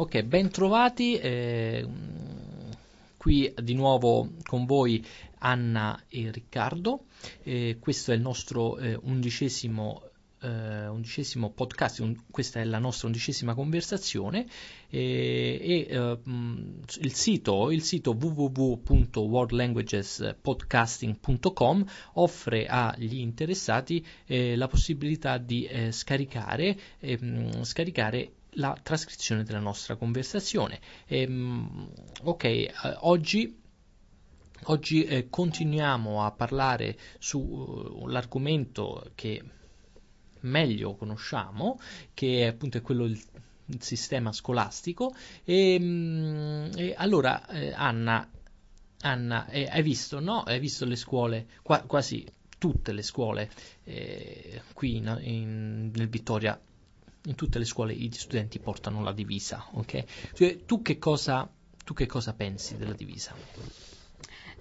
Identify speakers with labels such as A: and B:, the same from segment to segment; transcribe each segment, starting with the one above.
A: Ok, ben trovati. Eh, qui di nuovo con voi Anna e Riccardo. Eh, questo è il nostro eh, undicesimo, eh, undicesimo podcast, un, questa è la nostra undicesima conversazione e eh, il sito, il sito www.worldlanguagespodcasting.com offre agli interessati eh, la possibilità di eh, scaricare, ehm, scaricare la trascrizione della nostra conversazione. Ehm, ok, eh, oggi Oggi eh, continuiamo a parlare sull'argomento uh, che meglio conosciamo, che è appunto quello del sistema scolastico. E, mm, e allora, eh, Anna, Anna eh, hai visto, no? Hai visto le scuole, qua, quasi tutte le scuole eh, qui in, in, nel Vittoria in tutte le scuole gli studenti portano la divisa, ok? Cioè, tu, che cosa, tu che cosa pensi della divisa?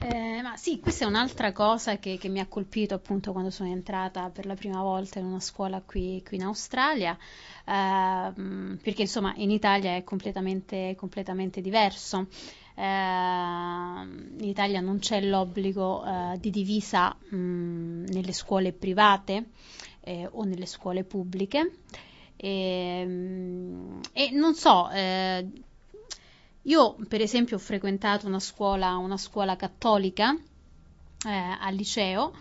B: Eh, ma sì, questa è un'altra cosa che, che, mi ha colpito appunto quando sono entrata per la prima volta in una scuola qui, qui in Australia, eh, perché insomma in Italia è completamente, completamente diverso. Eh, in Italia non c'è l'obbligo eh, di divisa mh, nelle scuole private eh, o nelle scuole pubbliche. E, ehm, e non so, eh, io per esempio ho frequentato una scuola, una scuola cattolica eh, al liceo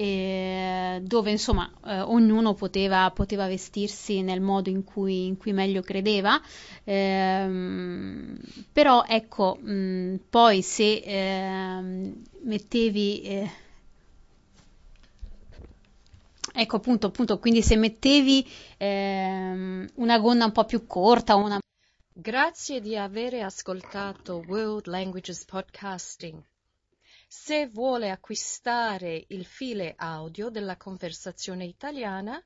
B: eh, dove insomma eh, ognuno poteva, poteva, vestirsi nel modo in cui, in cui meglio credeva, ehm, però ecco, mh, poi se ehm, mettevi eh, Ecco appunto, appunto, quindi se mettevi ehm, una gonna un po' più corta o una...
C: Grazie di aver ascoltato World Languages Podcasting. Se vuole acquistare il file audio della conversazione italiana,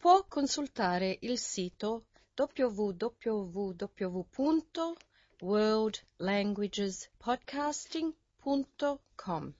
C: può consultare il sito www.worldlanguagespodcasting.com.